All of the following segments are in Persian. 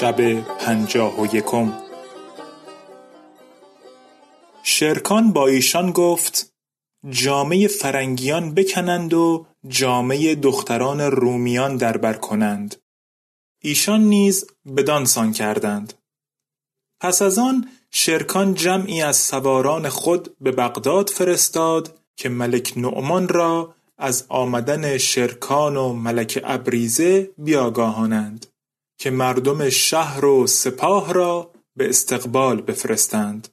شب پنجاه و یکم. شرکان با ایشان گفت جامه فرنگیان بکنند و جامه دختران رومیان در بر کنند. ایشان نیز بدانسان کردند. پس از آن شرکان جمعی از سواران خود به بغداد فرستاد که ملک نعمان را از آمدن شرکان و ملک ابریزه بیاگاهانند. که مردم شهر و سپاه را به استقبال بفرستند.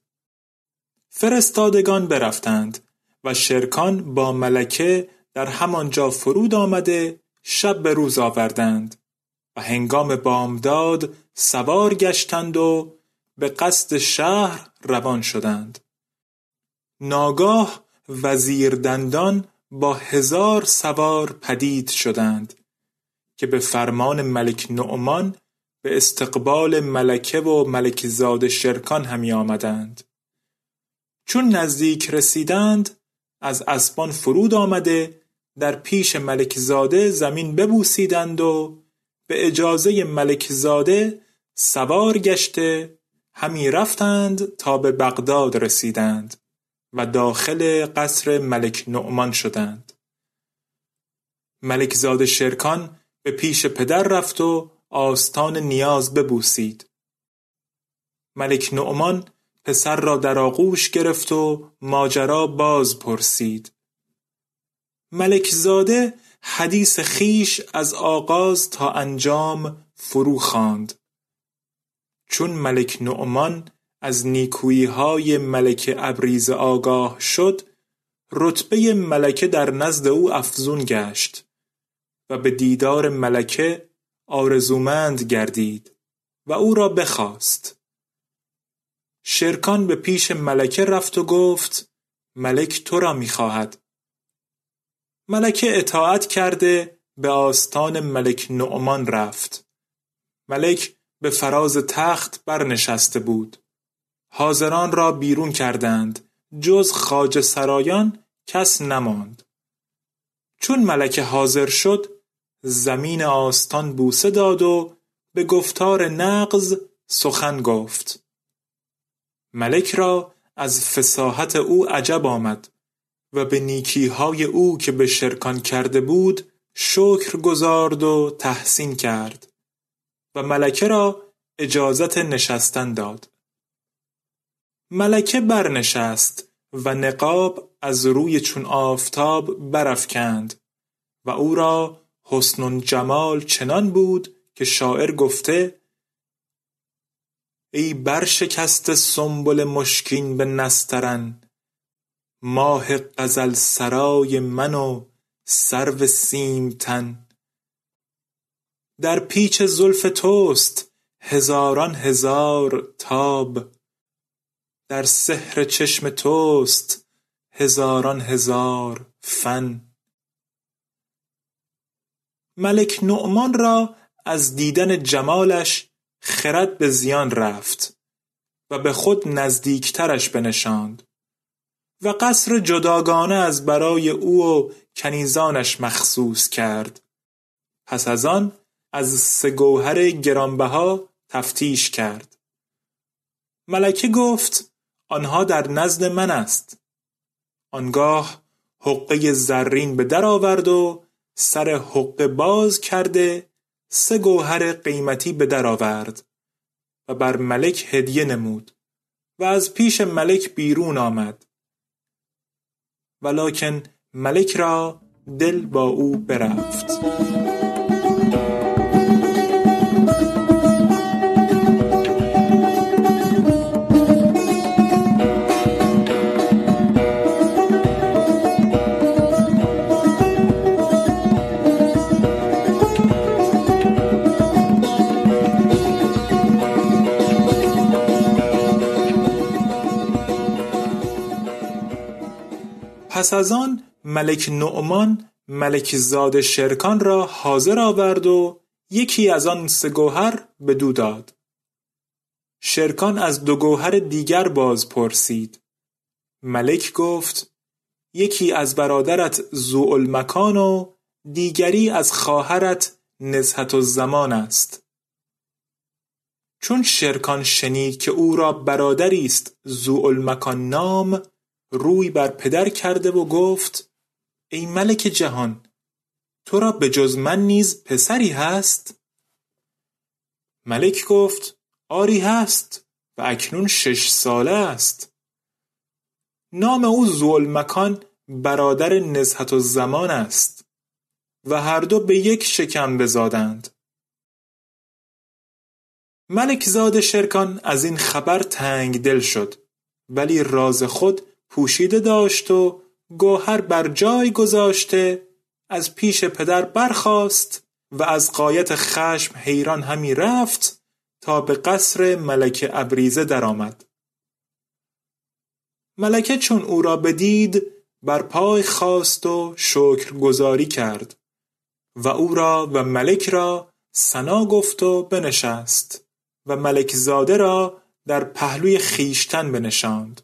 فرستادگان برفتند و شرکان با ملکه در همانجا فرود آمده شب به روز آوردند و هنگام بامداد سوار گشتند و به قصد شهر روان شدند. ناگاه وزیر دندان با هزار سوار پدید شدند که به فرمان ملک نعمان به استقبال ملکه و ملک زاد شرکان همی آمدند. چون نزدیک رسیدند از اسبان فرود آمده در پیش ملک زاده زمین ببوسیدند و به اجازه ملک زاده سوار گشته همی رفتند تا به بغداد رسیدند و داخل قصر ملک نعمان شدند. ملک زاده شرکان به پیش پدر رفت و آستان نیاز ببوسید. ملک نعمان پسر را در آغوش گرفت و ماجرا باز پرسید. ملک زاده حدیث خیش از آغاز تا انجام فرو خواند. چون ملک نعمان از نیکویی های ملک ابریزه آگاه شد رتبه ملکه در نزد او افزون گشت. به دیدار ملکه آرزومند گردید و او را بخواست. شرکان به پیش ملکه رفت و گفت ملک تو را می‌خواهد. ملکه اطاعت کرده به آستان ملک نعمان رفت. ملک به فراز تخت برنشسته بود. حاضران را بیرون کردند. جز خواجه سرایان کس نماند. چون ملکه حاضر شد زمین آستان بوسه داد و به گفتار نغز سخن گفت. ملک را از فصاحت او عجب آمد و به نیکیهای او که به شرکان کرده بود شکر گذارد و تحسین کرد و ملکه را اجازت نشستن داد. ملکه برنشست و نقاب از روی چون آفتاب برافکند و او را حسن جمال چنان بود که شاعر گفته ای برشکسته سنبل مشکین به نسترن ماه غزل سرای من و سرو تن در پیچ زلف توست هزاران هزار تاب در سحر چشم توست هزاران هزار فن. ملک نعمان را از دیدن جمالش خرد به زیان رفت و به خود نزدیکترش بنشاند و قصر جداگانه از برای او و کنیزانش مخصوص کرد. پس از آن از سه گوهر گرانبها تفتیش کرد. ملکه گفت آنها در نزد من است. آنگاه حقه زرین به در آورد و سر حقه باز کرده سه گوهر قیمتی به در آورد و بر ملک هدیه نمود و از پیش ملک بیرون آمد. ولکن ملک را دل با او برفت. پس از آن ملک نعمان ملک زاد شرکان را حاضر آورد و یکی از آن سه گوهر بدو داد. شرکان از دو گوهر دیگر باز پرسید. ملک گفت یکی از برادرت مکان و دیگری از خواهرت نزهت زمان است. چون شرکان شنید که او را برادری است مکان نام روی بر پدر کرده و گفت ای ملک جهان تو را به جز من نیز پسری هست؟ ملک گفت آری هست و اکنون شش ساله است نام او مکان برادر نزهت و زمان است و هر دو به یک شکم بزادند ملک زاد شرکان از این خبر تنگ دل شد ولی راز خود پوشیده داشت و گوهر بر جای گذاشته از پیش پدر برخاست و از قایت خشم حیران همی رفت تا به قصر ملکه ابریزه درآمد. ملکه چون او را بدید بر پای خواست و شکر گذاری کرد و او را و ملک را سنا گفت و بنشست و ملک زاده را در پهلوی خیشتن بنشاند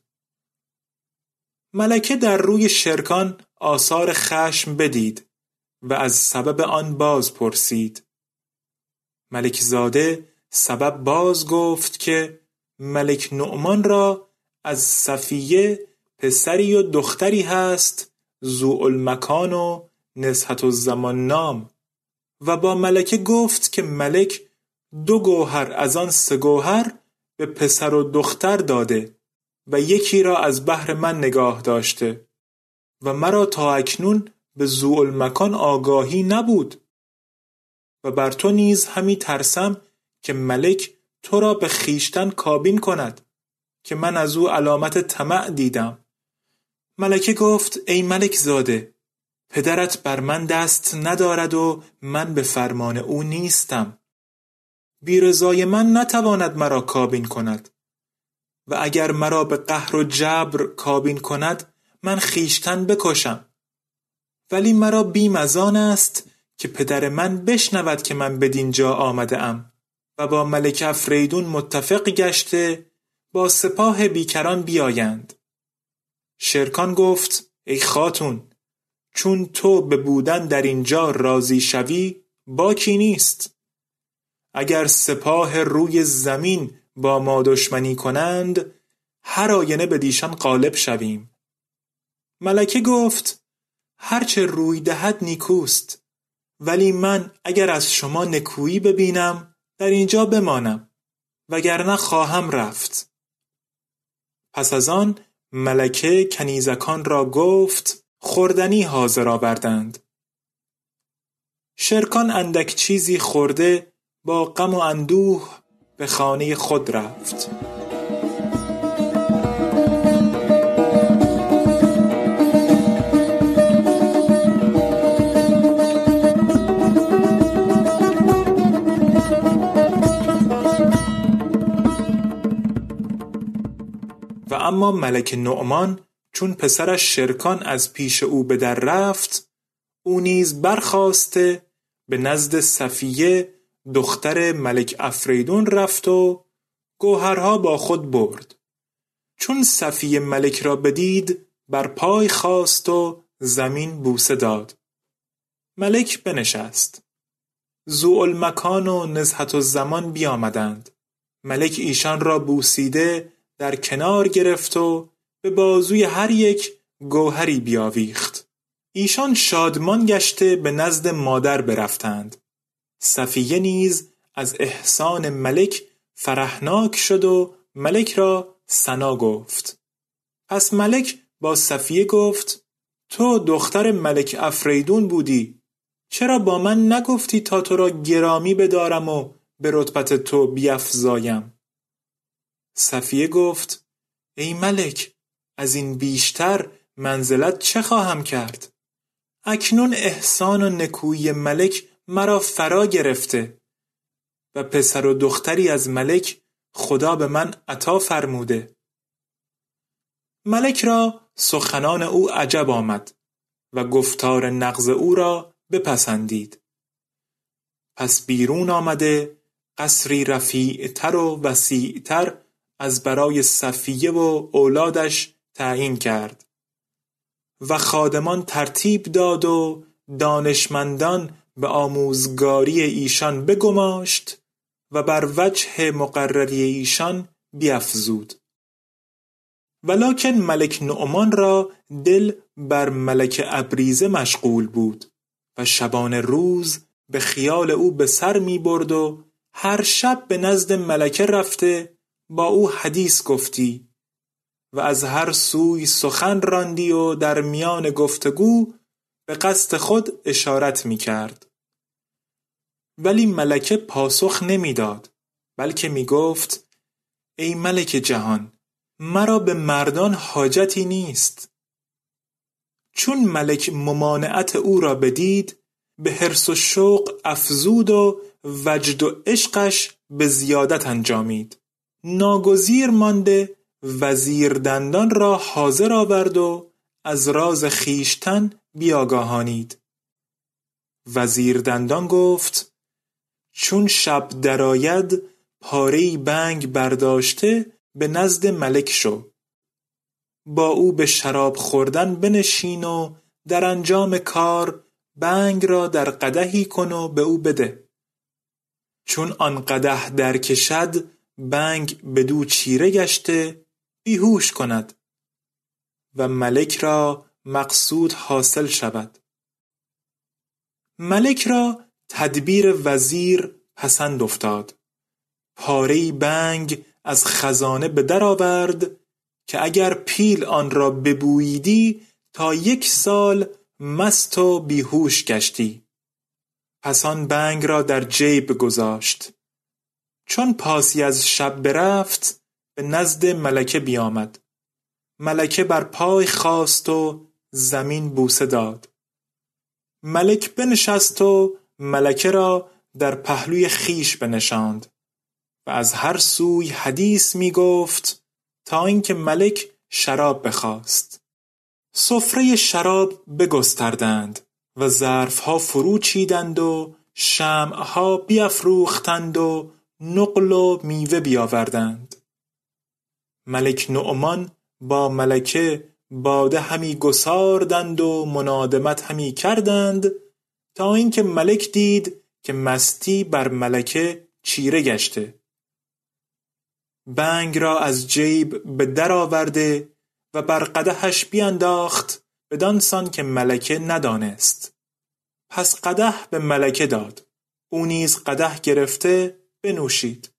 ملکه در روی شرکان آثار خشم بدید و از سبب آن باز پرسید. ملک زاده سبب باز گفت که ملک نعمان را از صفیه پسری و دختری هست المکان و نزهت الزمان نام و با ملکه گفت که ملک دو گوهر از آن سه گوهر به پسر و دختر داده. و یکی را از بهر من نگاه داشته و مرا تا اکنون به مکان آگاهی نبود و بر تو نیز همی ترسم که ملک تو را به خیشتن کابین کند که من از او علامت طمع دیدم. ملکه گفت ای ملک زاده پدرت بر من دست ندارد و من به فرمان او نیستم. بیرزای من نتواند مرا کابین کند. و اگر مرا به قهر و جبر کابین کند من خیشتن بکشم. ولی مرا بیم از است که پدر من بشنود که من بدینجا آمده ام و با ملک افریدون متفق گشته با سپاه بیکران بیایند. شرکان گفت ای خاتون چون تو به بودن در اینجا راضی شوی باکی نیست. اگر سپاه روی زمین با ما دشمنی کنند هر آینه به دیشان غالب شویم. ملکه گفت هرچه روی دهد نیکوست ولی من اگر از شما نکویی ببینم در اینجا بمانم وگرنه خواهم رفت. پس از آن ملکه کنیزکان را گفت خوردنی حاضر آوردند. شرکان اندک چیزی خورده با غم و اندوه به خانه خود رفت. و اما ملک نعمان چون پسرش شرکان از پیش او به در رفت او نیز برخواسته به نزد صفیه دختر ملک افریدون رفت و گوهرها با خود برد. چون صفیه ملک را بدید بر پای خواست و زمین بوسه داد. ملک بنشست. مکان و نزهت و زمان بیامدند. ملک ایشان را بوسیده در کنار گرفت و به بازوی هر یک گوهری بیاویخت. ایشان شادمان گشته به نزد مادر برفتند. صفیه نیز از احسان ملک فرحناک شد و ملک را سنا گفت. پس ملک با صفیه گفت تو دختر ملک افریدون بودی چرا با من نگفتی تا تو را گرامی بدارم و به رتبت تو بیافزایم صفیه گفت ای ملک از این بیشتر منزلت چه خواهم کرد؟ اکنون احسان و نکویی ملک مرا فرا گرفته و پسر و دختری از ملک خدا به من عطا فرموده. ملک را سخنان او عجب آمد و گفتار نغز او را بپسندید. پس بیرون آمده قصری رفیعتر و وسیعتر از برای صفیه و اولادش تعیین کرد و خادمان ترتیب داد و دانشمندان به آموزگاری ایشان بگماشت و بر وجه مقرری ایشان بیافزود ولکن ملک نعمان را دل بر ملک ابریزه مشغول بود و شبان روز به خیال او به سر می برد و هر شب به نزد ملکه رفته با او حدیث گفتی و از هر سوی سخن راندی و در میان گفتگو به قصد خود اشارت می کرد. ولی ملکه پاسخ نمی‌داد بلکه می گفت ای ملک جهان مرا به مردان حاجتی نیست. چون ملک ممانعت او را بدید به حرس و شوق افزود و وجد و عشقش به زیادت انجامید. ناگزیر مانده وزیر دندان را حاضر آورد و از راز خیشتن بیاگاهانید. وزیر دندان گفت چون شب درآید پاره بنگ برداشته به نزد ملک شو. با او به شراب خوردن بنشین و در انجام کار بنگ را در قدحی کن و به او بده. چون آن قدح درکشد بنگ بدو چیره گشته بیهوش کند و ملک را مقصود حاصل شود. ملک را تدبیر وزیر پسند افتاد. پاره بنگ از خزانه به در آورد که اگر پیل آن را ببوییدی تا یک سال مست و بیهوش گشتی. پس آن بنگ را در جیب گذاشت. چون پاسی از شب برفت به نزد ملکه بیامد. ملکه بر پای خواست و زمین بوسه داد. ملک بنشست و ملکه را در پهلوی خیش بنشاند و از هر سوی حدیث می گفت تا اینکه ملک شراب بخواست. سفره شراب بگستردند و ظرفها فرو چیدند و شمعها بیافروختند و نقل و میوه بیاوردند. ملک نعمان با ملکه باده همی گساردند و منادمت همی کردند تا اینکه ملک دید که مستی بر ملکه چیره گشته. بنگ را از جیب به در آورده و بر قدحش بیانداخت بدانسان که ملکه ندانست. پس قده به ملکه داد. او نیز قده گرفته بنوشید.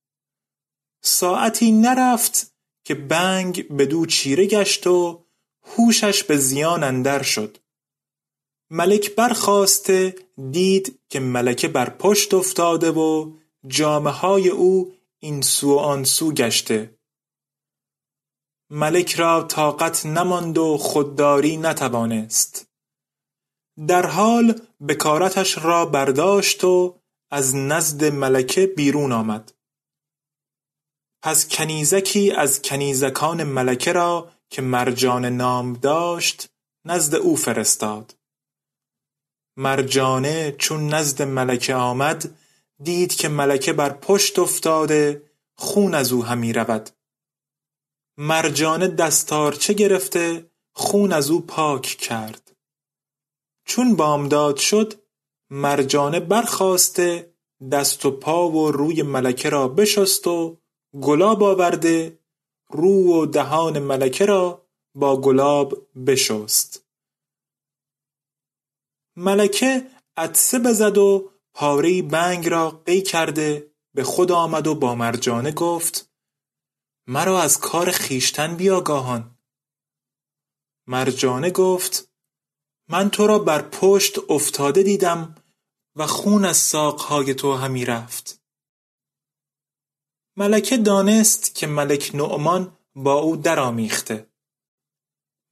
ساعتی نرفت که بنگ بدو چیره گشت و هوشش به زیان اندر شد. ملک برخواسته دید که ملکه بر پشت افتاده و جامه های او این سو و آن سو گشته. ملک را طاقت نماند و خودداری نتوانست. در حال بکارتش را برداشت و از نزد ملکه بیرون آمد. پس کنیزکی از کنیزکان ملکه را که مرجان نام داشت نزد او فرستاد. مرجانه چون نزد ملکه آمد دید که ملکه بر پشت افتاده خون از او همی رود. مرجانه دستارچه گرفته خون از او پاک کرد. چون بامداد شد مرجانه برخواسته دست و پا و روی ملکه را بشست و گلاب آورده رو و دهان ملکه را با گلاب بشست. ملکه عطسه بزد و پاره بنگ را قی کرده به خود آمد و با مرجانه گفت مرا از کار خیشتن بیاگاهان مرجانه گفت من تو را بر پشت افتاده دیدم و خون از ساقهای تو همی رفت. ملکه دانست که ملک نعمان با او درآمیخته.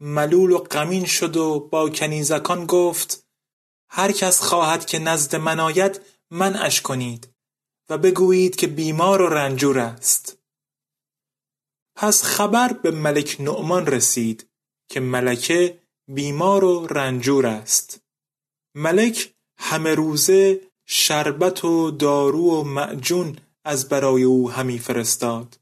ملول و غمین شد و با کنیزکان گفت هر کس خواهد که نزد من آید منعش کنید و بگویید که بیمار و رنجور است. پس خبر به ملک نعمان رسید که ملکه بیمار و رنجور است. ملک همه روزه شربت و دارو و معجون از برای او همی فرستاد.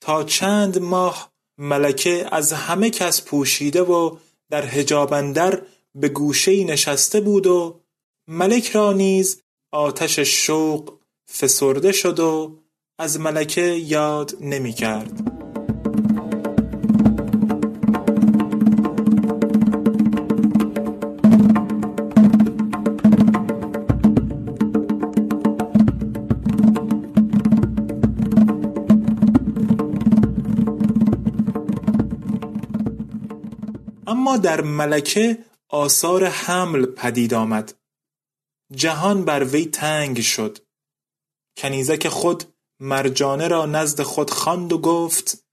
تا چند ماه ملکه از همه کس پوشیده و در حجاب اندر به گوشه نشسته بود و ملک را نیز آتش شوق فسرده شد و از ملکه یاد نمی کرد. اما در ملکه آثار حمل پدید آمد. جهان بر وی تنگ شد. کنیزک خود مرجانه را نزد خود خواند و گفت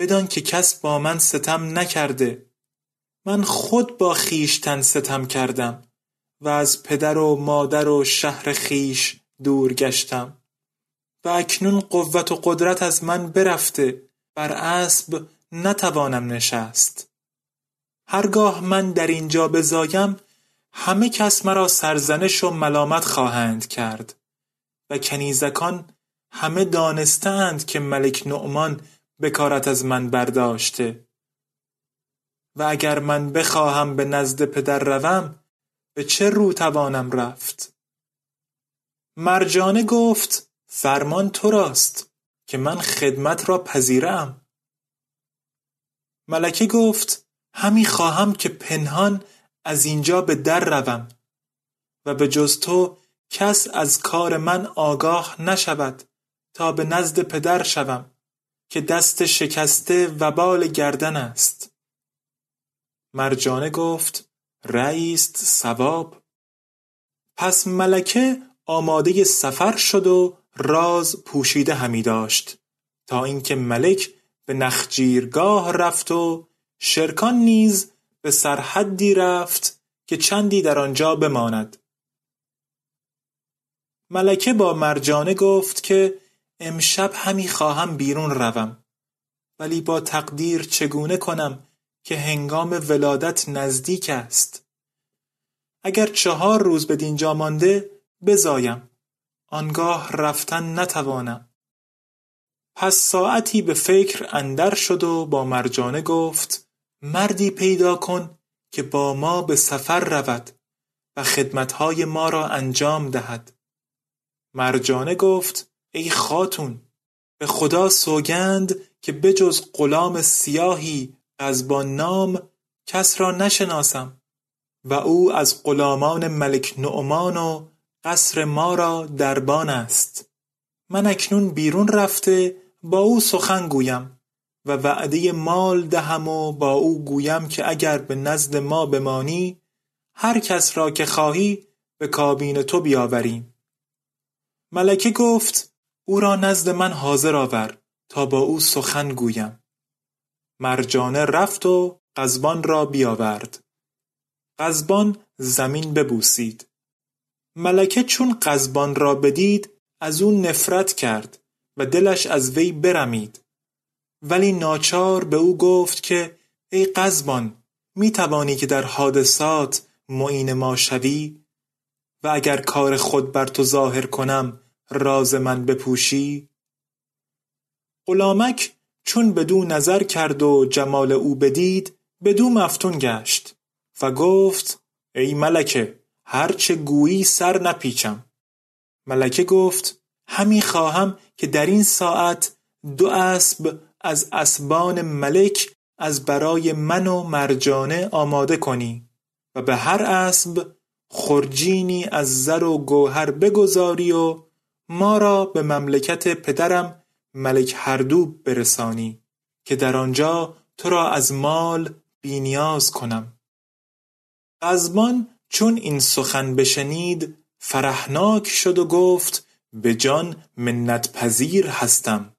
بدان که کس با من ستم نکرده. من خود با خیشتن ستم کردم و از پدر و مادر و شهر خیش دور گشتم. و اکنون قوت و قدرت از من برفته. بر اسب نتوانم نشست. هرگاه من در اینجا بزایم همه کس مرا سرزنش و ملامت خواهند کرد. و کنیزکان همه دانستند که ملک نعمان بکارت از من برداشته. و اگر من بخواهم به نزد پدر روم به چه رو توانم رفت؟ مرجانه گفت فرمان تو راست که من خدمت را پذیرم. ملکه گفت همی خواهم که پنهان از اینجا به در روم و به جز تو کس از کار من آگاه نشود تا به نزد پدر شوم که دست شکسته و بال گردن است. مرجانه گفت رئیست سواب پس ملکه آماده سفر شد و راز پوشیده همی داشت تا اینکه ملک به نخجیرگاه رفت و شرکان نیز به سرحدی رفت که چندی در آنجا بماند. ملکه با مرجانه گفت که امشب همی خواهم بیرون روم ولی با تقدیر چگونه کنم که هنگام ولادت نزدیک است؟ اگر چهار روز به دینجا مانده بزایم. آنگاه رفتن نتوانم. پس ساعتی به فکر اندر شد و با مرجانه گفت مردی پیدا کن که با ما به سفر رود و خدمتهای ما را انجام دهد. مرجانه گفت ای خاتون به خدا سوگند که بجز غلام سیاهی از با نام کس را نشناسم و او از غلامان ملک نعمان و قصر ما را دربان است. من اکنون بیرون رفته با او سخن گویم. و وعده مال دهم و با او گویم که اگر به نزد ما بمانی هر کس را که خواهی به کابین تو بیاوریم. ملکه گفت او را نزد من حاضر آور تا با او سخن گویم. مرجانه رفت و قزبان را بیاورد. قزبان زمین ببوسید. ملکه چون قزبان را بدید از او نفرت کرد و دلش از وی برمید. ولی ناچار به او گفت که ای قزبان می توانی که در حادثات معین ما شوی؟ و اگر کار خود بر تو ظاهر کنم راز من بپوشی؟ غلامک چون بدو نظر کرد و جمال او بدید بدو مفتون گشت و گفت ای ملکه هرچه گویی سر نپیچم. ملکه گفت همی خواهم که در این ساعت دو اسب از اسبان ملک از برای من و مرجانه آماده کنی و به هر اسب خرجینی از زر و گوهر بگذاری و ما را به مملکت پدرم ملک هردوب برسانی که در آنجا تو را از مال بینیاز کنم. قزبان چون این سخن بشنید فرحناک شد و گفت به جان منت پذیر هستم.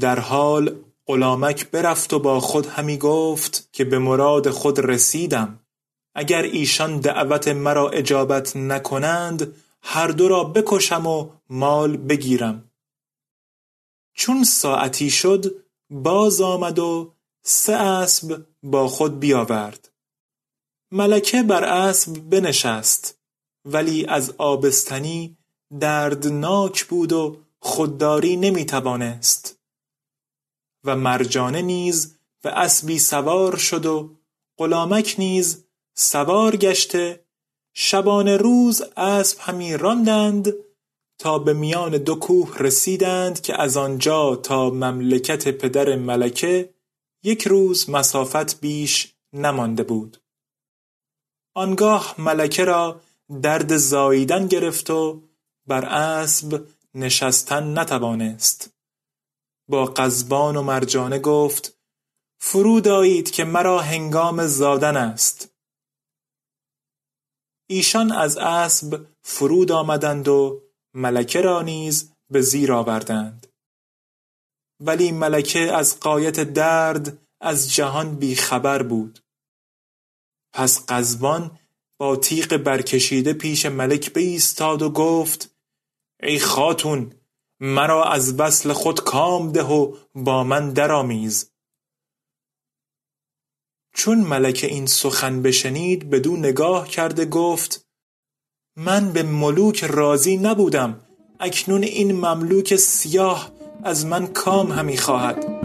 در حال غلامک برفت و با خود همی گفت که به مراد خود رسیدم. اگر ایشان دعوت مرا اجابت نکنند هر دو را بکشم و مال بگیرم. چون ساعتی شد باز آمد و سه اسب با خود بیاورد. ملکه بر اسب بنشست ولی از آبستنی دردناک بود و خودداری نمی توانست و مرجانه نیز به اسبی سوار شد و غلامک نیز سوار گشته. شبانه روز اسب همی راندند تا به میان دو کوه رسیدند که از آنجا تا مملکت پدر ملکه یک روز مسافت بیش نمانده بود. آنگاه ملکه را درد زاییدن گرفت و بر اسب نشستن نتوانست. با قزبان و مرجانه گفت فرود آیید که مرا هنگام زادن است. ایشان از اسب فرود آمدند و ملکه را نیز به زیر آوردند. ولی ملکه از قایت درد از جهان بیخبر بود. پس قزبان با تیغ برکشیده پیش ملک بایستاد و گفت ای خاتون مرا از وصل خود کام ده و با من درآمیز. چون ملکه این سخن بشنید بدو نگاه کرده گفت من به ملوک راضی نبودم اکنون این مملوک سیاه از من کام همی خواهد.